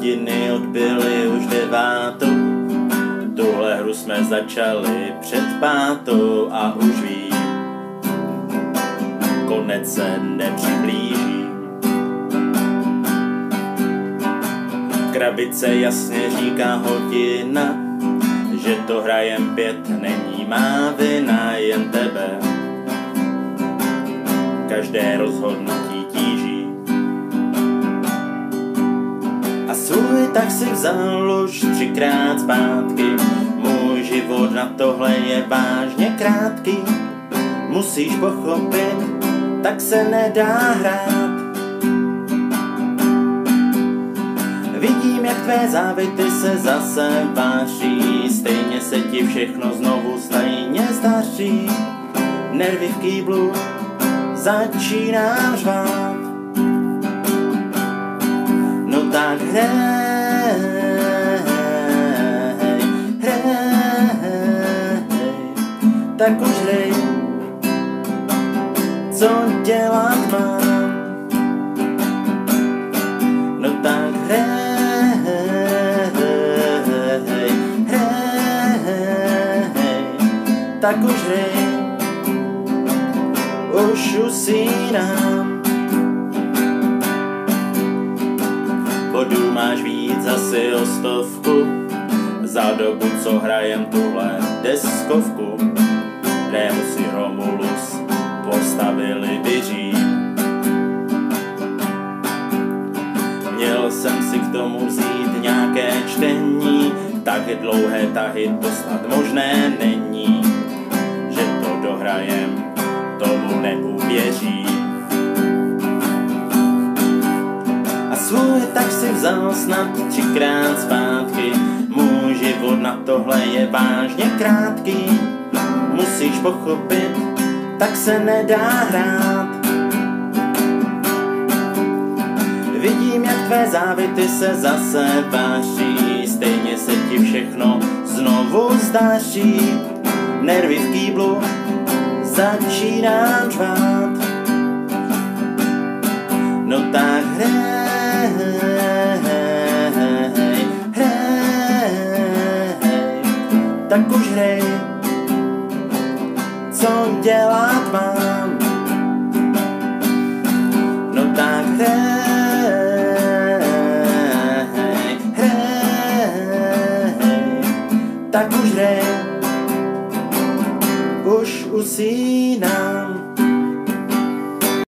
hodiny odbyly už devátou. Tuhle hru jsme začali před pátou a už vím, konec se nepřiblíží. Krabice jasně říká hodina, že to hrajem pět, není má vina jen tebe. Každé rozhodnutí tíží. Svůj tak si vzal už třikrát zpátky. Můj život na tohle je vážně krátký. Musíš pochopit, tak se nedá hrát. Vidím, jak tvé závity se zase váší, stejně se ti všechno znovu stejně zdaří. Nervy v kýblu začínám řvát. Hrej, hrej, tak už hrej, co dělat mám. No tak hrej, hrej, tak už hrej, už usínám. Bodů máš víc asi o stovku, za dobu, co hrajem tuhle deskovku, kterému si Romulus postavili vyřím. Měl jsem si k tomu vzít nějaké čtení, tak dlouhé tahy to snad možné není, že to dohrajem, tomu neuvěří. Si vzal snad třikrát zpátky, můj život na tohle je vážně krátký, musíš pochopit, tak se nedá hrát. Vidím, jak tvé závity se zase váší, stejně se ti všechno znovu zdaří. Nervy v kýblu začínám řvát. Tak už hrej, co dělat mám. No tak hrej, hrej, tak už hrej, už usínám.